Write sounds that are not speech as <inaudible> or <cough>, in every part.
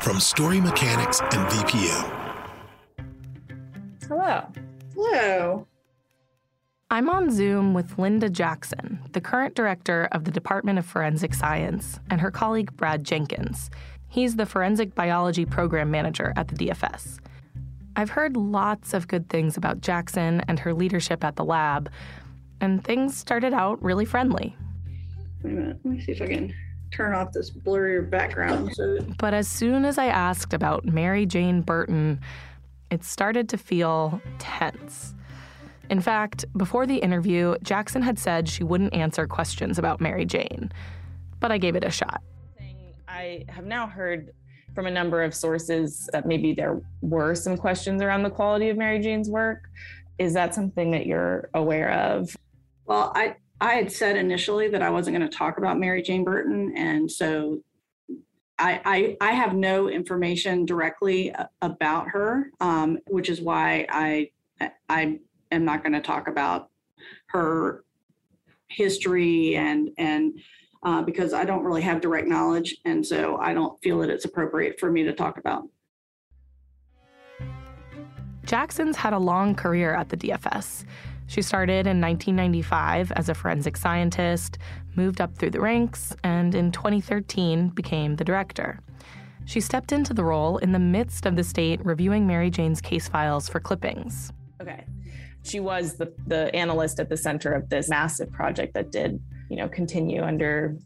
From Story Mechanics and VPM. Hello. Hello. I'm on Zoom with Linda Jackson, the current director of the Department of Forensic Science, and her colleague Brad Jenkins. He's the Forensic Biology Program Manager at the DFS. I've heard lots of good things about Jackson and her leadership at the lab, and things started out really friendly. Wait a minute. Let me see if I can turn off this blurry background. So But as soon as I asked about Mary Jane Burton, it started to feel tense. In fact, before the interview, Jackson had said she wouldn't answer questions about Mary Jane. But I gave it a shot. I have now heard from a number of sources that maybe there were some questions around the quality of Mary Jane's work. Is that something that you're aware of? well, I I had said initially that I wasn't going to talk about Mary Jane Burton, and so I I, I have no information directly about her, um, which is why I I am not going to talk about her history and and uh, because I don't really have direct knowledge, and so I don't feel that it's appropriate for me to talk about. Jackson's had a long career at the DFS. She started in 1995 as a forensic scientist, moved up through the ranks, and in 2013 became the director. She stepped into the role in the midst of the state reviewing Mary Jane's case files for clippings. Okay. She was the, the analyst at the center of this massive project that did, you know, continue under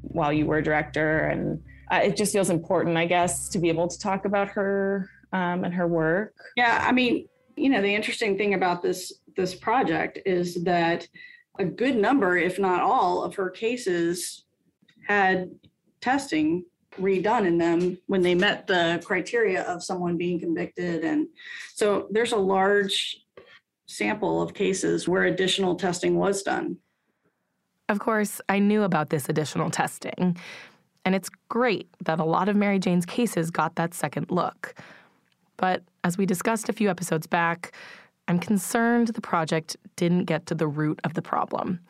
while you were director. And uh, it just feels important, I guess, to be able to talk about her um, and her work. Yeah, I mean, you know, the interesting thing about this this project is that a good number, if not all, of her cases had testing redone in them when they met the criteria of someone being convicted. And so there's a large sample of cases where additional testing was done. Of course, I knew about this additional testing, and it's great that a lot of Mary Jane's cases got that second look. But as we discussed a few episodes back, I'm concerned the project didn't get to the root of the problem.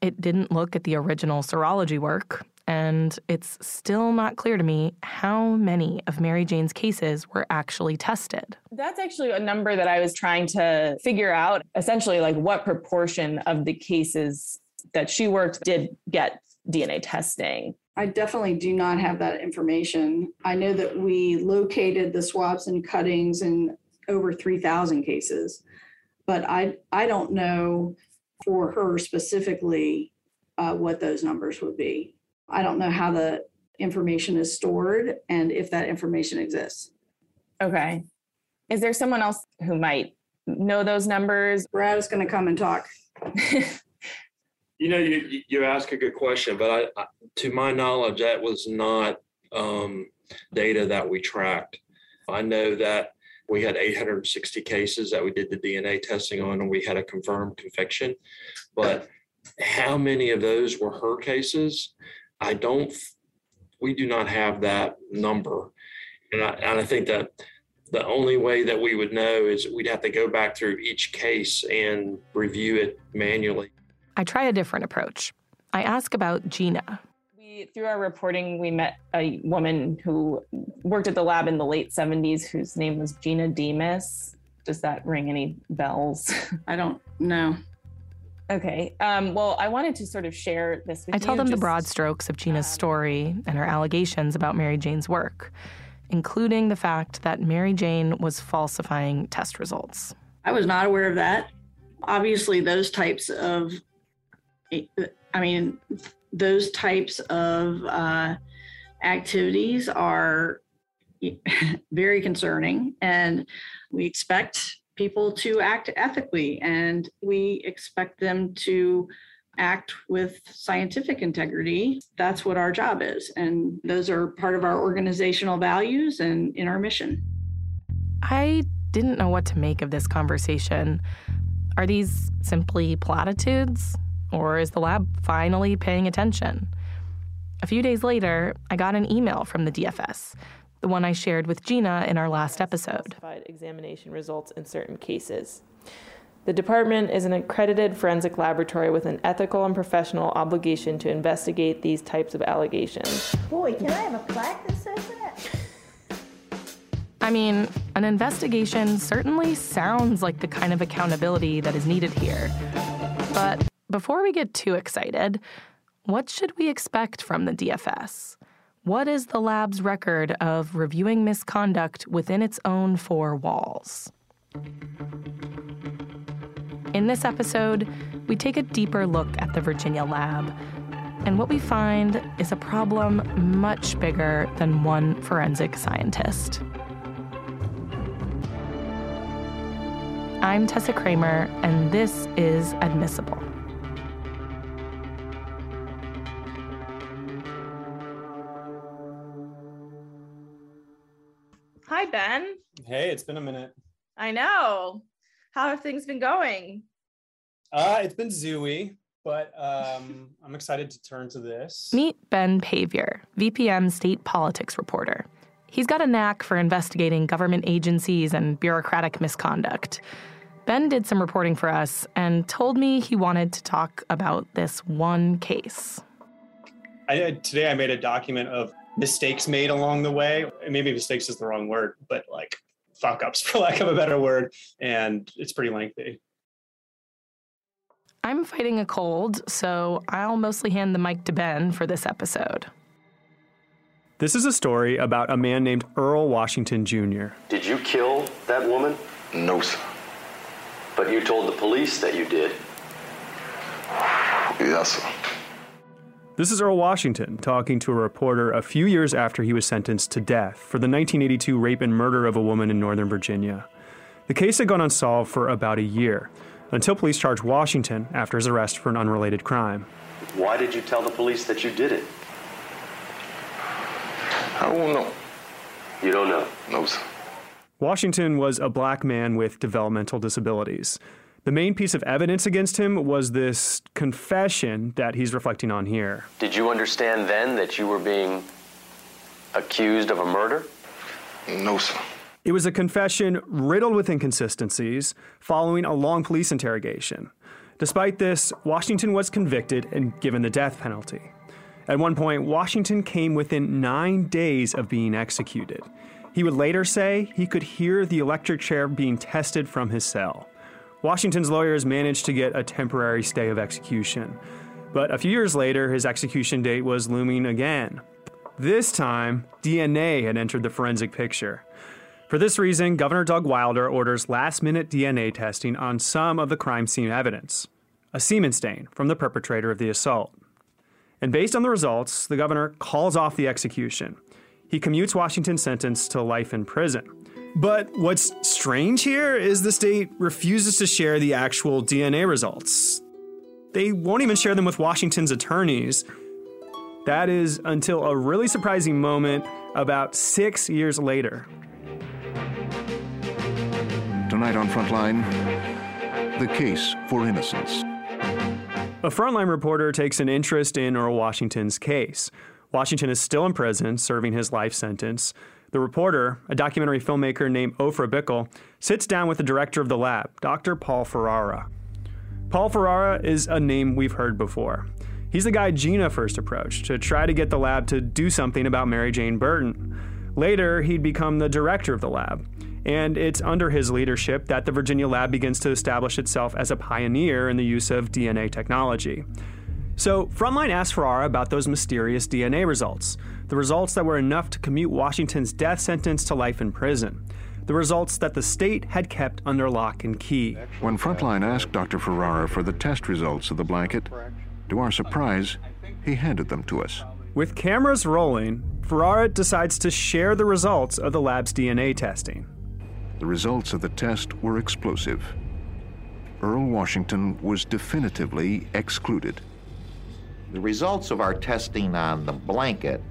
It didn't look at the original serology work, and it's still not clear to me how many of Mary Jane's cases were actually tested. That's actually a number that I was trying to figure out essentially, like what proportion of the cases that she worked did get DNA testing. I definitely do not have that information. I know that we located the swabs and cuttings in over 3,000 cases, but I, I don't know for her specifically uh, what those numbers would be. I don't know how the information is stored and if that information exists. Okay. Is there someone else who might know those numbers? Brad is going to come and talk. <laughs> You know, you you- you ask a good question, but I, I to my knowledge, that was not um, data that we tracked. I know that we had 860 cases that we did the DNA testing on, and we had a confirmed conviction. But how many of those were her cases? I don't. We do not have that number, and I, and I think that the only way that we would know is we'd have to go back through each case and review it manually. I try a different approach. I ask about Gina. We, through our reporting, we met a woman who worked at the lab in the late 70s whose name was Gina Demas. Does that ring any bells? <laughs> I don't know. okay. Um, well, I wanted to sort of share this with I you. tell them the broad strokes of Gina's story and her allegations about Mary Jane's work, including the fact that Mary Jane was falsifying test results. I was not aware of that. Obviously, those types of, I mean, those types of uh, activities are <laughs> very concerning, and we expect people to act ethically, and we expect them to act with scientific integrity. That's what our job is, and those are part of our organizational values and in our mission. I didn't know what to make of this conversation. Are these simply platitudes? Or is the lab finally paying attention? A few days later, I got an email from the DFS, the one I shared with Gina in our last episode. Examination results in certain cases. The department is an accredited forensic laboratory with an ethical and professional obligation to investigate these types of allegations. Boy, can I have a plaque that says that? I mean, an investigation certainly sounds like the kind of accountability that is needed here. But before we get too excited, what should we expect from the DFS? What is the lab's record of reviewing misconduct within its own four walls? In this episode, we take a deeper look at the Virginia lab, and what we find is a problem much bigger than one forensic scientist. I'm Tessa Kramer, and this is Admissible. Ben. Hey, it's been a minute. I know. How have things been going? Uh, it's been zooey, but um, <laughs> I'm excited to turn to this. Meet Ben Paviour, VPM state politics reporter. He's got a knack for investigating government agencies and bureaucratic misconduct. Ben did some reporting for us and told me he wanted to talk about this one case. I, today I made a document of mistakes made along the way. Maybe mistakes is the wrong word, but like fuck ups, <laughs> for lack of a better word. And it's pretty lengthy. I'm fighting a cold, so I'll mostly hand the mic to Ben for this episode. This is a story about a man named Earl Washington Jr. Did you kill that woman? No, sir. But you told the police that you did. Yes, sir. This is Earl Washington talking to a reporter a few years after he was sentenced to death for the 1982 rape and murder of a woman in Northern Virginia. The case had gone unsolved for about a year until police charged Washington after his arrest for an unrelated crime. Why did you tell the police that you did it? I don't know. You don't know? No, sir. Washington was a black man with developmental disabilities. The main piece of evidence against him was this confession that he's reflecting on here. Did you understand then that you were being accused of a murder? No, sir. It was a confession riddled with inconsistencies following a long police interrogation. Despite this, Washington was convicted and given the death penalty. At one point, Washington came within nine days of being executed. He would later say he could hear the electric chair being tested from his cell. Washington's lawyers managed to get a temporary stay of execution. But a few years later, his execution date was looming again. This time, DNA had entered the forensic picture. For this reason, Governor Doug Wilder orders last minute DNA testing on some of the crime scene evidence a semen stain from the perpetrator of the assault. And based on the results, the governor calls off the execution. He commutes Washington's sentence to life in prison. But what's strange here is the state refuses to share the actual DNA results. They won't even share them with Washington's attorneys. That is until a really surprising moment about six years later. Tonight on Frontline, the case for innocence. A Frontline reporter takes an interest in Earl Washington's case. Washington is still in prison, serving his life sentence. The reporter, a documentary filmmaker named Ofra Bikel, sits down with the director of the lab, Dr. Paul Ferrara. Paul Ferrara is a name we've heard before. He's the guy Gina first approached to try to get the lab to do something about Mary Jane Burton. Later, he'd become the director of the lab, and it's under his leadership that the Virginia lab begins to establish itself as a pioneer in the use of DNA technology. So, Frontline asked Ferrara about those mysterious DNA results, the results that were enough to commute Washington's death sentence to life in prison, the results that the state had kept under lock and key. When Frontline asked Dr. Ferrara for the test results of the blanket, to our surprise, he handed them to us. With cameras rolling, Ferrara decides to share the results of the lab's DNA testing. The results of the test were explosive. Earl Washington was definitively excluded. The results of our testing on the blanket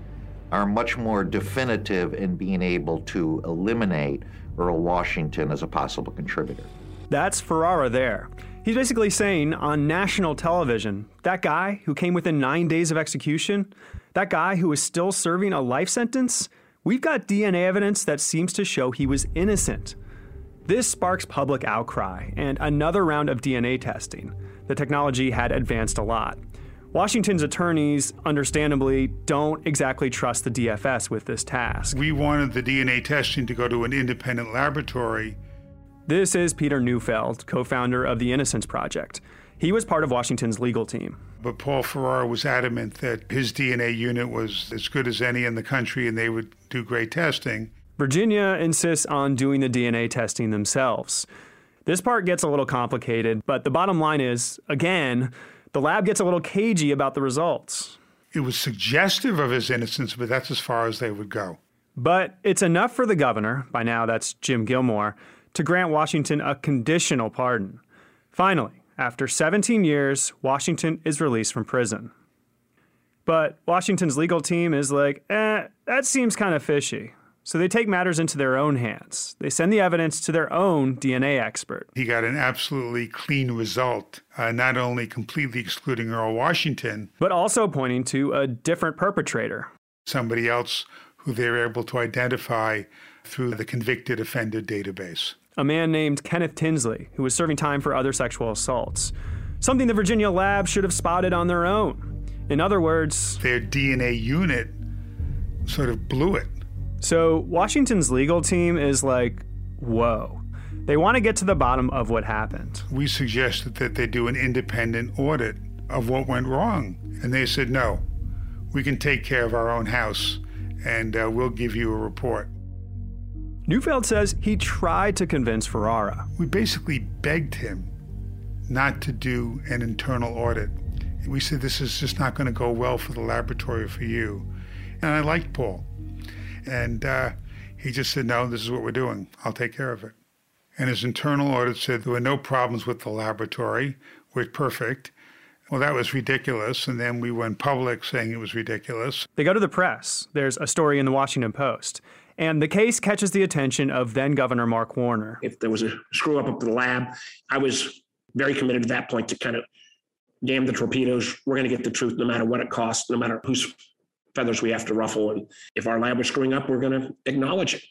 are much more definitive in being able to eliminate Earl Washington as a possible contributor. That's Ferrara there. He's basically saying on national television that guy who came within nine days of execution, that guy who is still serving a life sentence, we've got DNA evidence that seems to show he was innocent. This sparks public outcry and another round of DNA testing. The technology had advanced a lot. Washington's attorneys, understandably, don't exactly trust the DFS with this task. We wanted the DNA testing to go to an independent laboratory. This is Peter Neufeld, co founder of the Innocence Project. He was part of Washington's legal team. But Paul Ferrara was adamant that his DNA unit was as good as any in the country and they would do great testing. Virginia insists on doing the DNA testing themselves. This part gets a little complicated, but the bottom line is again, the lab gets a little cagey about the results. It was suggestive of his innocence, but that's as far as they would go. But it's enough for the governor, by now that's Jim Gilmore, to grant Washington a conditional pardon. Finally, after 17 years, Washington is released from prison. But Washington's legal team is like, eh, that seems kind of fishy. So they take matters into their own hands. They send the evidence to their own DNA expert. He got an absolutely clean result, uh, not only completely excluding Earl Washington, but also pointing to a different perpetrator. Somebody else who they were able to identify through the convicted offender database. A man named Kenneth Tinsley, who was serving time for other sexual assaults. Something the Virginia lab should have spotted on their own. In other words, their DNA unit sort of blew it. So Washington's legal team is like, whoa. They want to get to the bottom of what happened. We suggested that they do an independent audit of what went wrong. And they said, no, we can take care of our own house and uh, we'll give you a report. Neufeld says he tried to convince Ferrara. We basically begged him not to do an internal audit. We said, this is just not going to go well for the laboratory for you. And I liked Paul. And uh, he just said, no, this is what we're doing. I'll take care of it. And his internal audit said there were no problems with the laboratory. We're perfect. Well, that was ridiculous. And then we went public saying it was ridiculous. They go to the press. There's a story in the Washington Post. And the case catches the attention of then Governor Mark Warner. If there was a screw up at the lab, I was very committed at that point to kind of damn the torpedoes. We're going to get the truth no matter what it costs, no matter whose feathers we have to ruffle. And if our lab is screwing up, we're going to acknowledge it.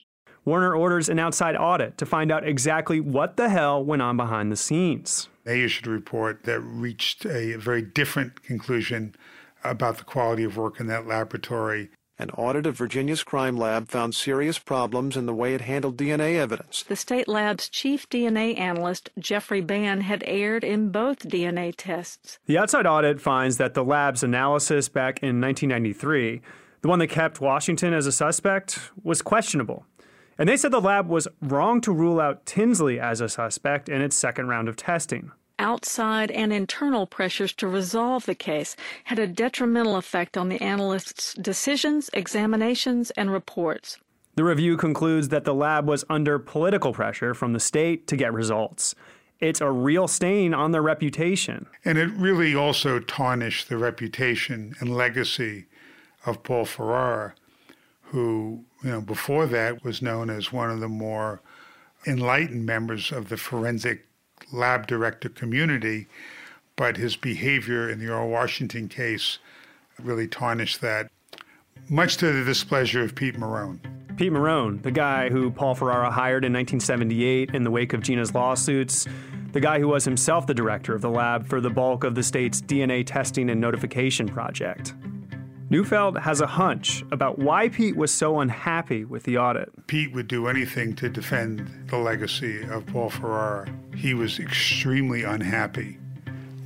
Warner orders an outside audit to find out exactly what the hell went on behind the scenes. They issued a report that reached a very different conclusion about the quality of work in that laboratory. An audit of Virginia's crime lab found serious problems in the way it handled DNA evidence. The state lab's chief DNA analyst, Jeffrey Ban, had erred in both DNA tests. The outside audit finds that the lab's analysis back in 1993, the one that kept Washington as a suspect, was questionable. And they said the lab was wrong to rule out Tinsley as a suspect in its second round of testing outside and internal pressures to resolve the case had a detrimental effect on the analyst's decisions, examinations, and reports. The review concludes that the lab was under political pressure from the state to get results. It's a real stain on their reputation. And it really also tarnished the reputation and legacy of Paul Ferrara, who, you know, before that was known as one of the more enlightened members of the forensic lab director community, but his behavior in the Earl Washington case really tarnished that, much to the displeasure of Pete Marone. Pete Marone, the guy who Paul Ferrara hired in 1978 in the wake of Gina's lawsuits, the guy who was himself the director of the lab for the bulk of the state's DNA testing and notification project. Neufeld has a hunch about why Pete was so unhappy with the audit. Pete would do anything to defend the legacy of Paul Ferrara. He was extremely unhappy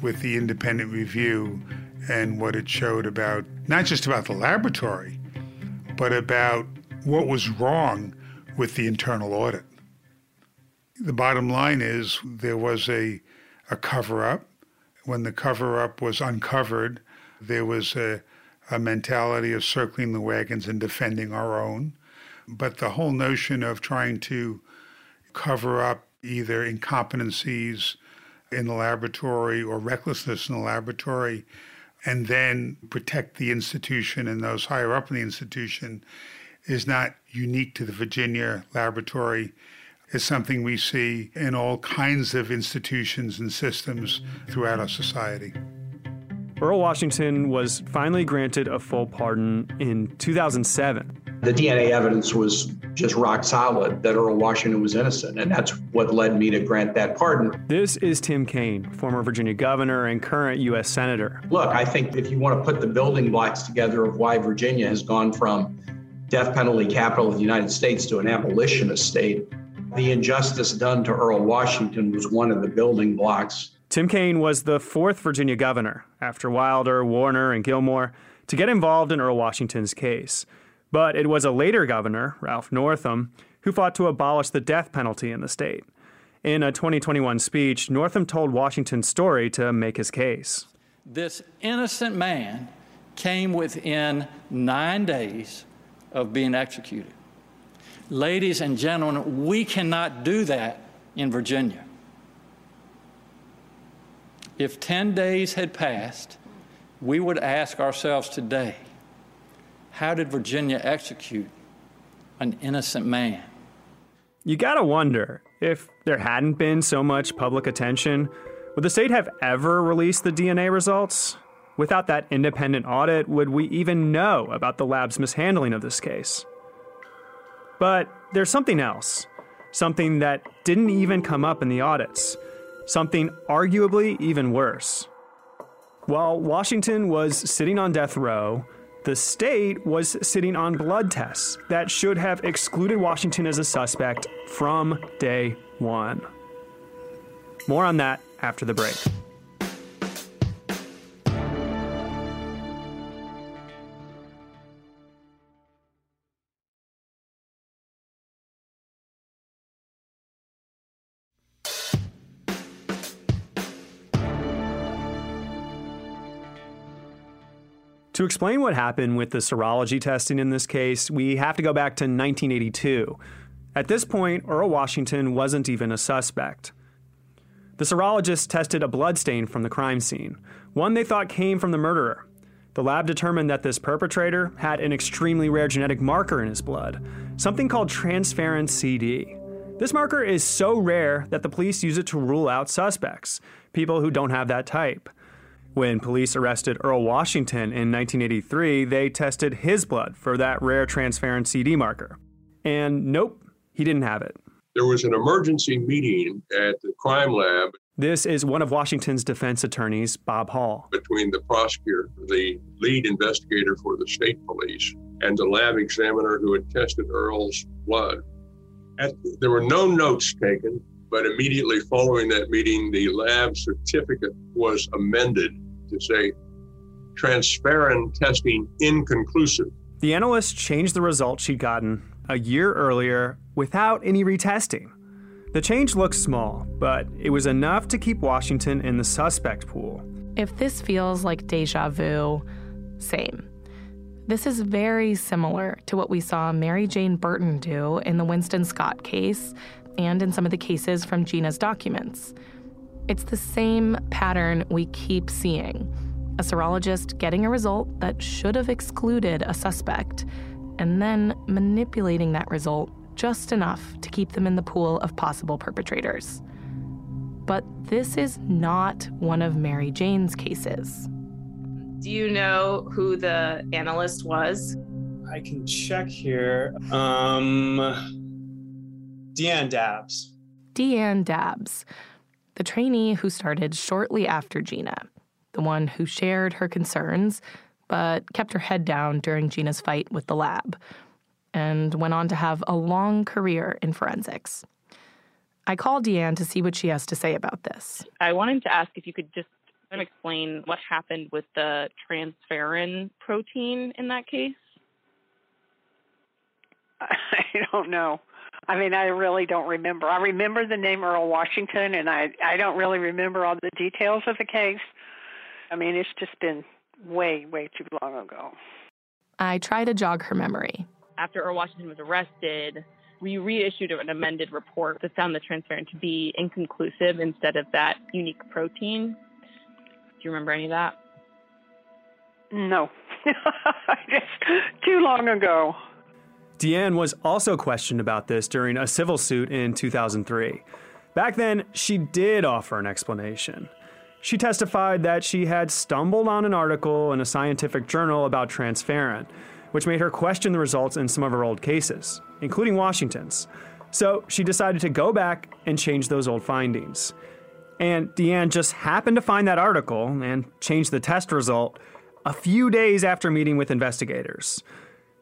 with the independent review and what it showed about not just about the laboratory, but about what was wrong with the internal audit. The bottom line is there was a, a cover up. When the cover up was uncovered, there was a a mentality of circling the wagons and defending our own. But the whole notion of trying to cover up either incompetencies in the laboratory or recklessness in the laboratory and then protect the institution and those higher up in the institution is not unique to the Virginia laboratory. It's something we see in all kinds of institutions and systems throughout our society. Earl Washington was finally granted a full pardon in 2007. The DNA evidence was just rock solid that Earl Washington was innocent, and that's what led me to grant that pardon. This is Tim Kaine, former Virginia governor and current U.S. Senator. Look, I think if you want to put the building blocks together of why Virginia has gone from death penalty capital of the United States to an abolitionist state, the injustice done to Earl Washington was one of the building blocks. Tim Kaine was the fourth Virginia governor, after Wilder, Warner, and Gilmore, to get involved in Earl Washington's case. But it was a later governor, Ralph Northam, who fought to abolish the death penalty in the state. In a 2021 speech, Northam told Washington's story to make his case. This innocent man came within nine days of being executed. Ladies and gentlemen, we cannot do that in Virginia. If 10 days had passed, we would ask ourselves today how did Virginia execute an innocent man? You gotta wonder if there hadn't been so much public attention, would the state have ever released the DNA results? Without that independent audit, would we even know about the lab's mishandling of this case? But there's something else, something that didn't even come up in the audits, something arguably even worse. While Washington was sitting on death row, the state was sitting on blood tests that should have excluded Washington as a suspect from day one. More on that after the break. To explain what happened with the serology testing in this case, we have to go back to 1982. At this point, Earl Washington wasn't even a suspect. The serologists tested a blood stain from the crime scene, one they thought came from the murderer. The lab determined that this perpetrator had an extremely rare genetic marker in his blood, something called transferrin CD. This marker is so rare that the police use it to rule out suspects, people who don't have that type. When police arrested Earl Washington in 1983, they tested his blood for that rare transferrin CD marker. And nope, he didn't have it. There was an emergency meeting at the crime lab. This is one of Washington's defense attorneys, Bob Hall. Between the prosecutor, the lead investigator for the state police, and the lab examiner who had tested Earl's blood. At, there were no notes taken, but immediately following that meeting, the lab certificate was amended to say transferrin testing inconclusive. The analyst changed the results she'd gotten a year earlier without any retesting. The change looks small, but it was enough to keep Washington in the suspect pool. If this feels like deja vu, same. This is very similar to what we saw Mary Jane Burton do in the Winston Scott case and in some of the cases from Gina's documents. It's the same pattern we keep seeing a serologist getting a result that should have excluded a suspect, and then manipulating that result just enough to keep them in the pool of possible perpetrators. But this is not one of Mary Jane's cases. Do you know who the analyst was? I can check here. Um, Deanne Dabbs. Deanne Dabbs, the trainee who started shortly after Gina, the one who shared her concerns but kept her head down during Gina's fight with the lab, and went on to have a long career in forensics. I called Deanne to see what she has to say about this. I wanted to ask if you could just explain what happened with the transferrin protein in that case. <laughs> I don't know. I mean, I really don't remember. I remember the name Earl Washington, and I I don't really remember all the details of the case. I mean, it's just been way, way too long ago. I try to jog her memory. After Earl Washington was arrested, we reissued an amended report that found the transferrin to be inconclusive instead of that unique protein. Do you remember any of that? No, <laughs> just too long ago. Deanne was also questioned about this during a civil suit in 2003. Back then, she did offer an explanation. She testified that she had stumbled on an article in a scientific journal about transferrin, which made her question the results in some of her old cases, including Washington's. So she decided to go back and change those old findings. And Deanne just happened to find that article and change the test result a few days after meeting with investigators.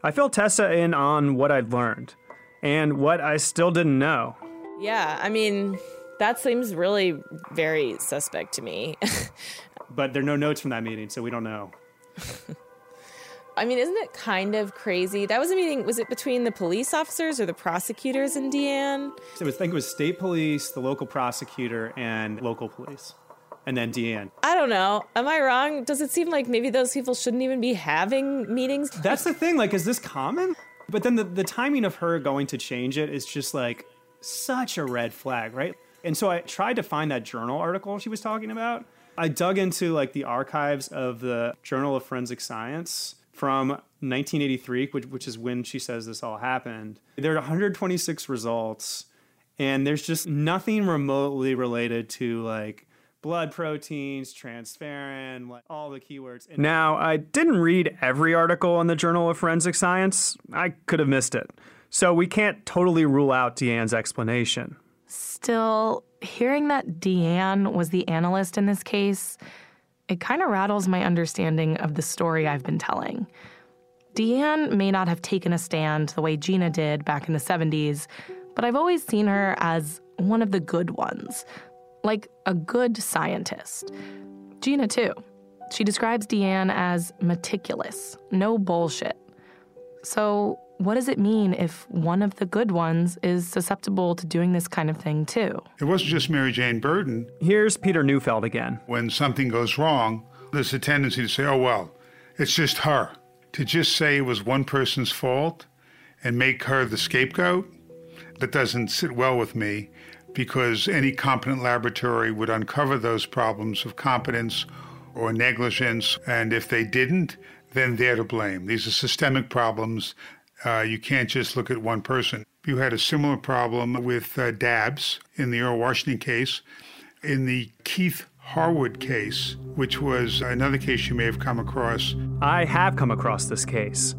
I filled Tessa in on what I'd learned and what I still didn't know. Yeah, I mean, that seems really very suspect to me. <laughs> but there are no notes from that meeting, so we don't know. <laughs> I mean, isn't it kind of crazy? That was a meeting, was it between the police officers or the prosecutors and Deanne? So I think it was state police, the local prosecutor, and local police. And then Deanne. I don't know. Am I wrong? Does it seem like maybe those people shouldn't even be having meetings? That's the thing. Like, is this common? But then the, the timing of her going to change it is just like such a red flag, right? And so I tried to find that journal article she was talking about. I dug into like the archives of the Journal of Forensic Science from 1983, which, which is when she says this all happened. There are 126 results, and there's just nothing remotely related to like blood proteins, transferrin, like all the keywords. Now, I didn't read every article in the Journal of Forensic Science. I could have missed it. So we can't totally rule out Deanne's explanation. Still, hearing that Deanne was the analyst in this case, it kind of rattles my understanding of the story I've been telling. Deanne may not have taken a stand the way Gina did back in the 70s, but I've always seen her as one of the good ones, like a good scientist. Gina, too. She describes Deanne as meticulous, no bullshit. So, what does it mean if one of the good ones is susceptible to doing this kind of thing, too? It wasn't just Mary Jane Burton. Here's Peter Neufeld again. When something goes wrong, there's a tendency to say, oh, well, it's just her. To just say it was one person's fault and make her the scapegoat, that doesn't sit well with me because any competent laboratory would uncover those problems of competence or negligence. And if they didn't, then they're to blame. These are systemic problems. Uh, you can't just look at one person. You had a similar problem with uh, Dabbs in the Earl Washington case. In the Keith Harward case, which was another case you may have come across. I have come across this case.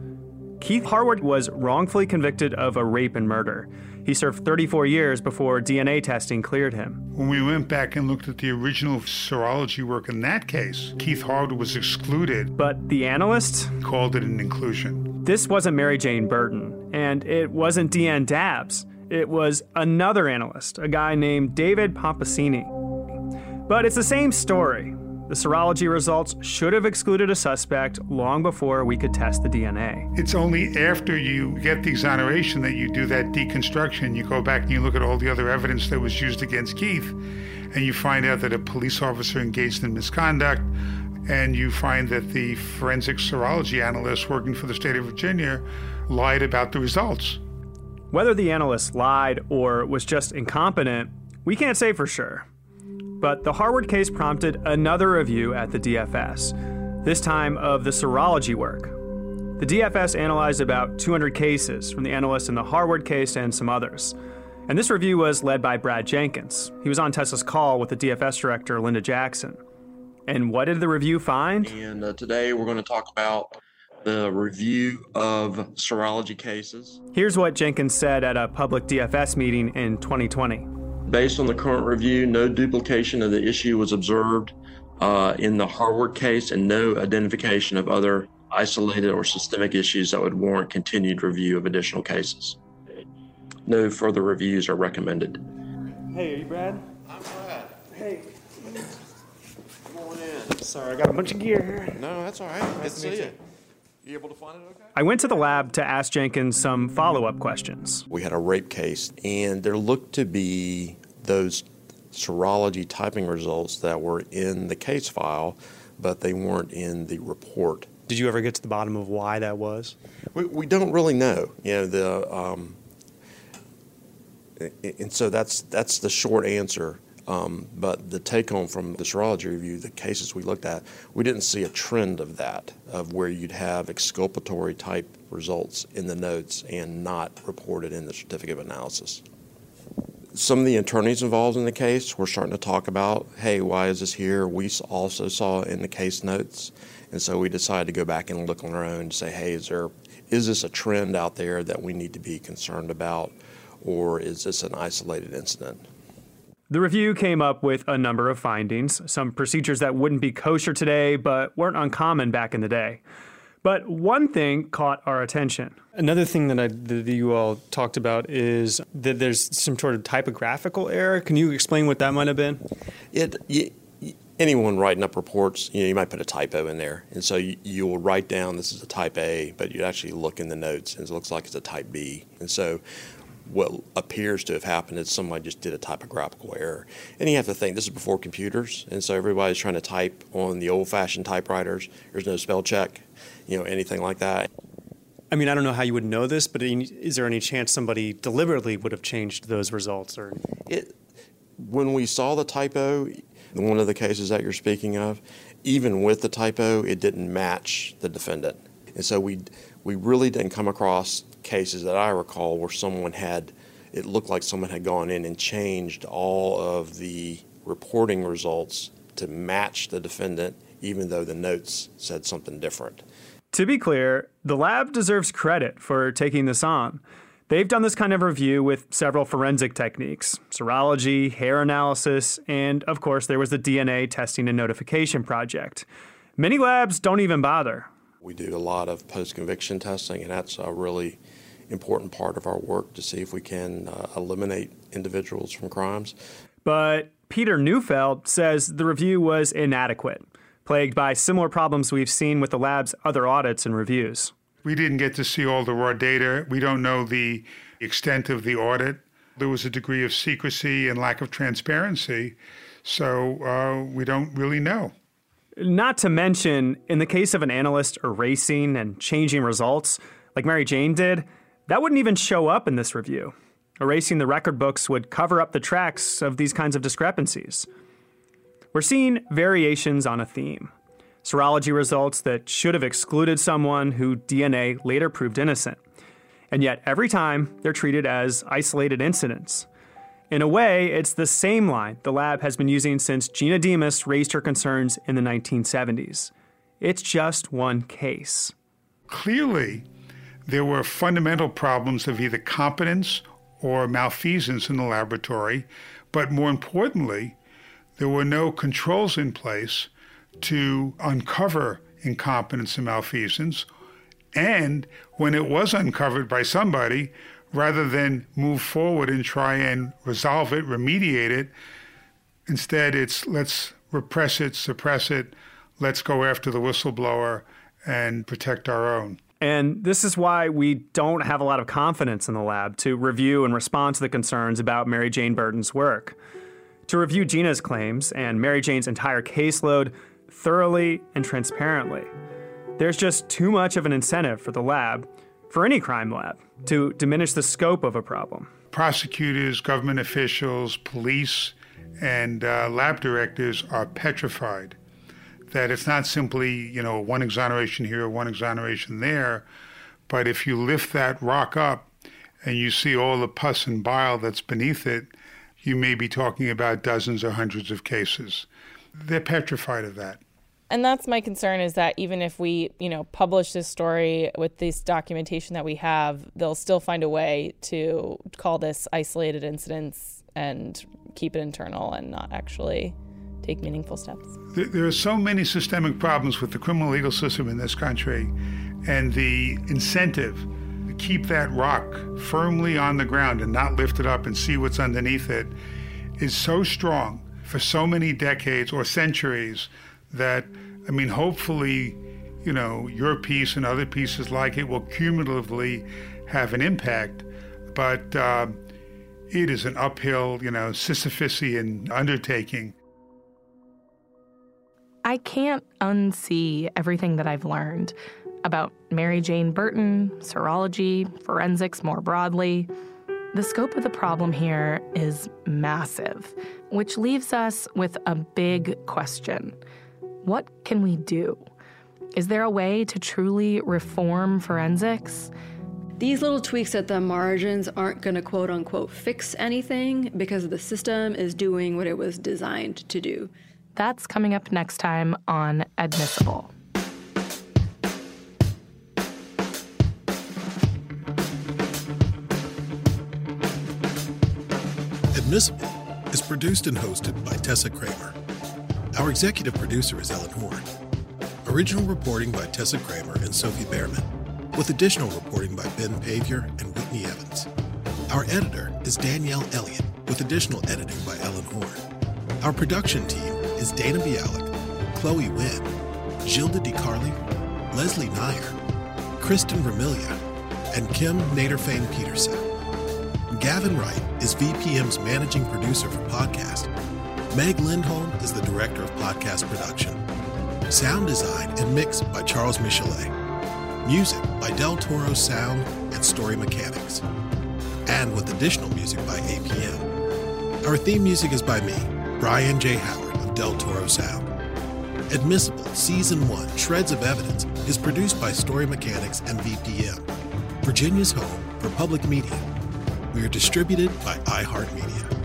Keith Harward was wrongfully convicted of a rape and murder. He served 34 years before DNA testing cleared him. When we went back and looked at the original serology work in that case, Keith Harward was excluded. But the analyst called it an inclusion. This wasn't Mary Jane Burton, and it wasn't Deanne Dabbs. It was another analyst, a guy named David Pompasini. But it's the same story. The serology results should have excluded a suspect long before we could test the DNA. It's only after you get the exoneration that you do that deconstruction. You go back and you look at all the other evidence that was used against Keith, and you find out that a police officer engaged in misconduct, and you find that the forensic serology analyst working for the state of Virginia lied about the results. Whether the analyst lied or was just incompetent, we can't say for sure. But the Harward case prompted another review at the DFS, this time of the serology work. The DFS analyzed about 200 cases from the analysts in the Harward case and some others. And this review was led by Brad Jenkins. He was on Tessa's call with the DFS director, Linda Jackson. And what did the review find? And uh, today we're going to talk about the review of serology cases. Here's what Jenkins said at a public DFS meeting in 2020. Based on the current review, no duplication of the issue was observed uh, in the Harward case and no identification of other isolated or systemic issues that would warrant continued review of additional cases. No further reviews are recommended. Hey, are you Brad? I'm Brad. Hey. Come on in. Sorry, I got a bunch of gear here. No, that's all right. Nice, nice to see you. You able to find it okay? I went to the lab to ask Jenkins some follow up questions. We had a rape case, and there looked to be those serology typing results that were in the case file, but they weren't in the report. Did you ever get to the bottom of why that was? We, we don't really know. You know the, um, and so that's that's the short answer. Um, but the take home from the serology review, the cases we looked at, we didn't see a trend of that, of where you'd have exculpatory type results in the notes and not reported in the certificate of analysis. Some of the attorneys involved in the case were starting to talk about, hey, why is this here? We also saw in the case notes. And so we decided to go back and look on our own to say, hey, is there is this a trend out there that we need to be concerned about, or is this an isolated incident? The review came up with a number of findings, some procedures that wouldn't be kosher today but weren't uncommon back in the day. But one thing caught our attention. Another thing that, I, that you all talked about is that there's some sort of typographical error. Can you explain what that might have been? It, anyone writing up reports, you know, you might put a typo in there, and so you, you will write down this is a type A, but you actually look in the notes and it looks like it's a type B, and so what appears to have happened is somebody just did a typographical error. And you have to think this is before computers, and so everybody's trying to type on the old-fashioned typewriters. There's no spell check, you know, anything like that. I mean, I don't know how you would know this, but is there any chance somebody deliberately would have changed those results? Or it, when we saw the typo, one of the cases that you're speaking of, even with the typo, it didn't match the defendant, and so we we really didn't come across cases that I recall where someone had, it looked like someone had gone in and changed all of the reporting results to match the defendant, even though the notes said something different. To be clear, the lab deserves credit for taking this on. They've done this kind of review with several forensic techniques serology, hair analysis, and of course, there was the DNA testing and notification project. Many labs don't even bother. We do a lot of post conviction testing, and that's a really important part of our work to see if we can uh, eliminate individuals from crimes. But Peter Neufeld says the review was inadequate, plagued by similar problems we've seen with the lab's other audits and reviews. We didn't get to see all the raw data. We don't know the extent of the audit. There was a degree of secrecy and lack of transparency, so uh, we don't really know. Not to mention, in the case of an analyst erasing and changing results, like Mary Jane did, that wouldn't even show up in this review. Erasing the record books would cover up the tracks of these kinds of discrepancies. We're seeing variations on a theme serology results that should have excluded someone who DNA later proved innocent. And yet, every time, they're treated as isolated incidents. In a way, it's the same line the lab has been using since Gina Demas raised her concerns in the 1970s. It's just one case. Clearly, there were fundamental problems of either competence or malfeasance in the laboratory, but more importantly, there were no controls in place to uncover incompetence and malfeasance. And when it was uncovered by somebody, rather than move forward and try and resolve it, remediate it. Instead, it's let's repress it, suppress it, let's go after the whistleblower and protect our own. And this is why we don't have a lot of confidence in the lab to review and respond to the concerns about Mary Jane Burton's work. To review Gina's claims and Mary Jane's entire caseload thoroughly and transparently. There's just too much of an incentive for the lab for any crime lab to diminish the scope of a problem. Prosecutors, government officials, police, and uh, lab directors are petrified that it's not simply, you know, one exoneration here, one exoneration there, but if you lift that rock up and you see all the pus and bile that's beneath it, you may be talking about dozens or hundreds of cases. They're petrified of that and that's my concern is that even if we you know publish this story with this documentation that we have they'll still find a way to call this isolated incidents and keep it internal and not actually take meaningful steps there are so many systemic problems with the criminal legal system in this country and the incentive keep that rock firmly on the ground and not lift it up and see what's underneath it is so strong for so many decades or centuries that I mean, hopefully, you know, your piece and other pieces like it will cumulatively have an impact, but uh, it is an uphill, you know, Sisyphusian undertaking. I can't unsee everything that I've learned about Mary Jane Burton, serology, forensics more broadly. The scope of the problem here is massive, which leaves us with a big question What can we do? Is there a way to truly reform forensics? These little tweaks at the margins aren't going to quote unquote fix anything because the system is doing what it was designed to do. That's coming up next time on Admissible. Admissible is produced and hosted by Tessa Kramer. Our executive producer is Ellen Horn. Original reporting by Tessa Kramer and Sophie Behrman, with additional reporting by Ben Paviour and Whitney Evans. Our editor is Danielle Elliott, with additional editing by Ellen Horn. Our production team is Dana Bialik, Chloe Wynn, Gilda DiCarli, Leslie Nair, Kristen Vermilia, and Kim Naderfane Peterson. Gavin Wright is VPM's managing producer for podcast. Meg Lindholm is the director of podcast production. Sound design and mix by Charles Michelet. Music by Del Toro Sound and Story Mechanics. And with additional music by APM. Our theme music is by me, Brian J. Howard of Del Toro Sound. Admissible Season 1 Shreds of Evidence is produced by Story Mechanics and VPM, Virginia's home for public media. We are distributed by iHeartMedia.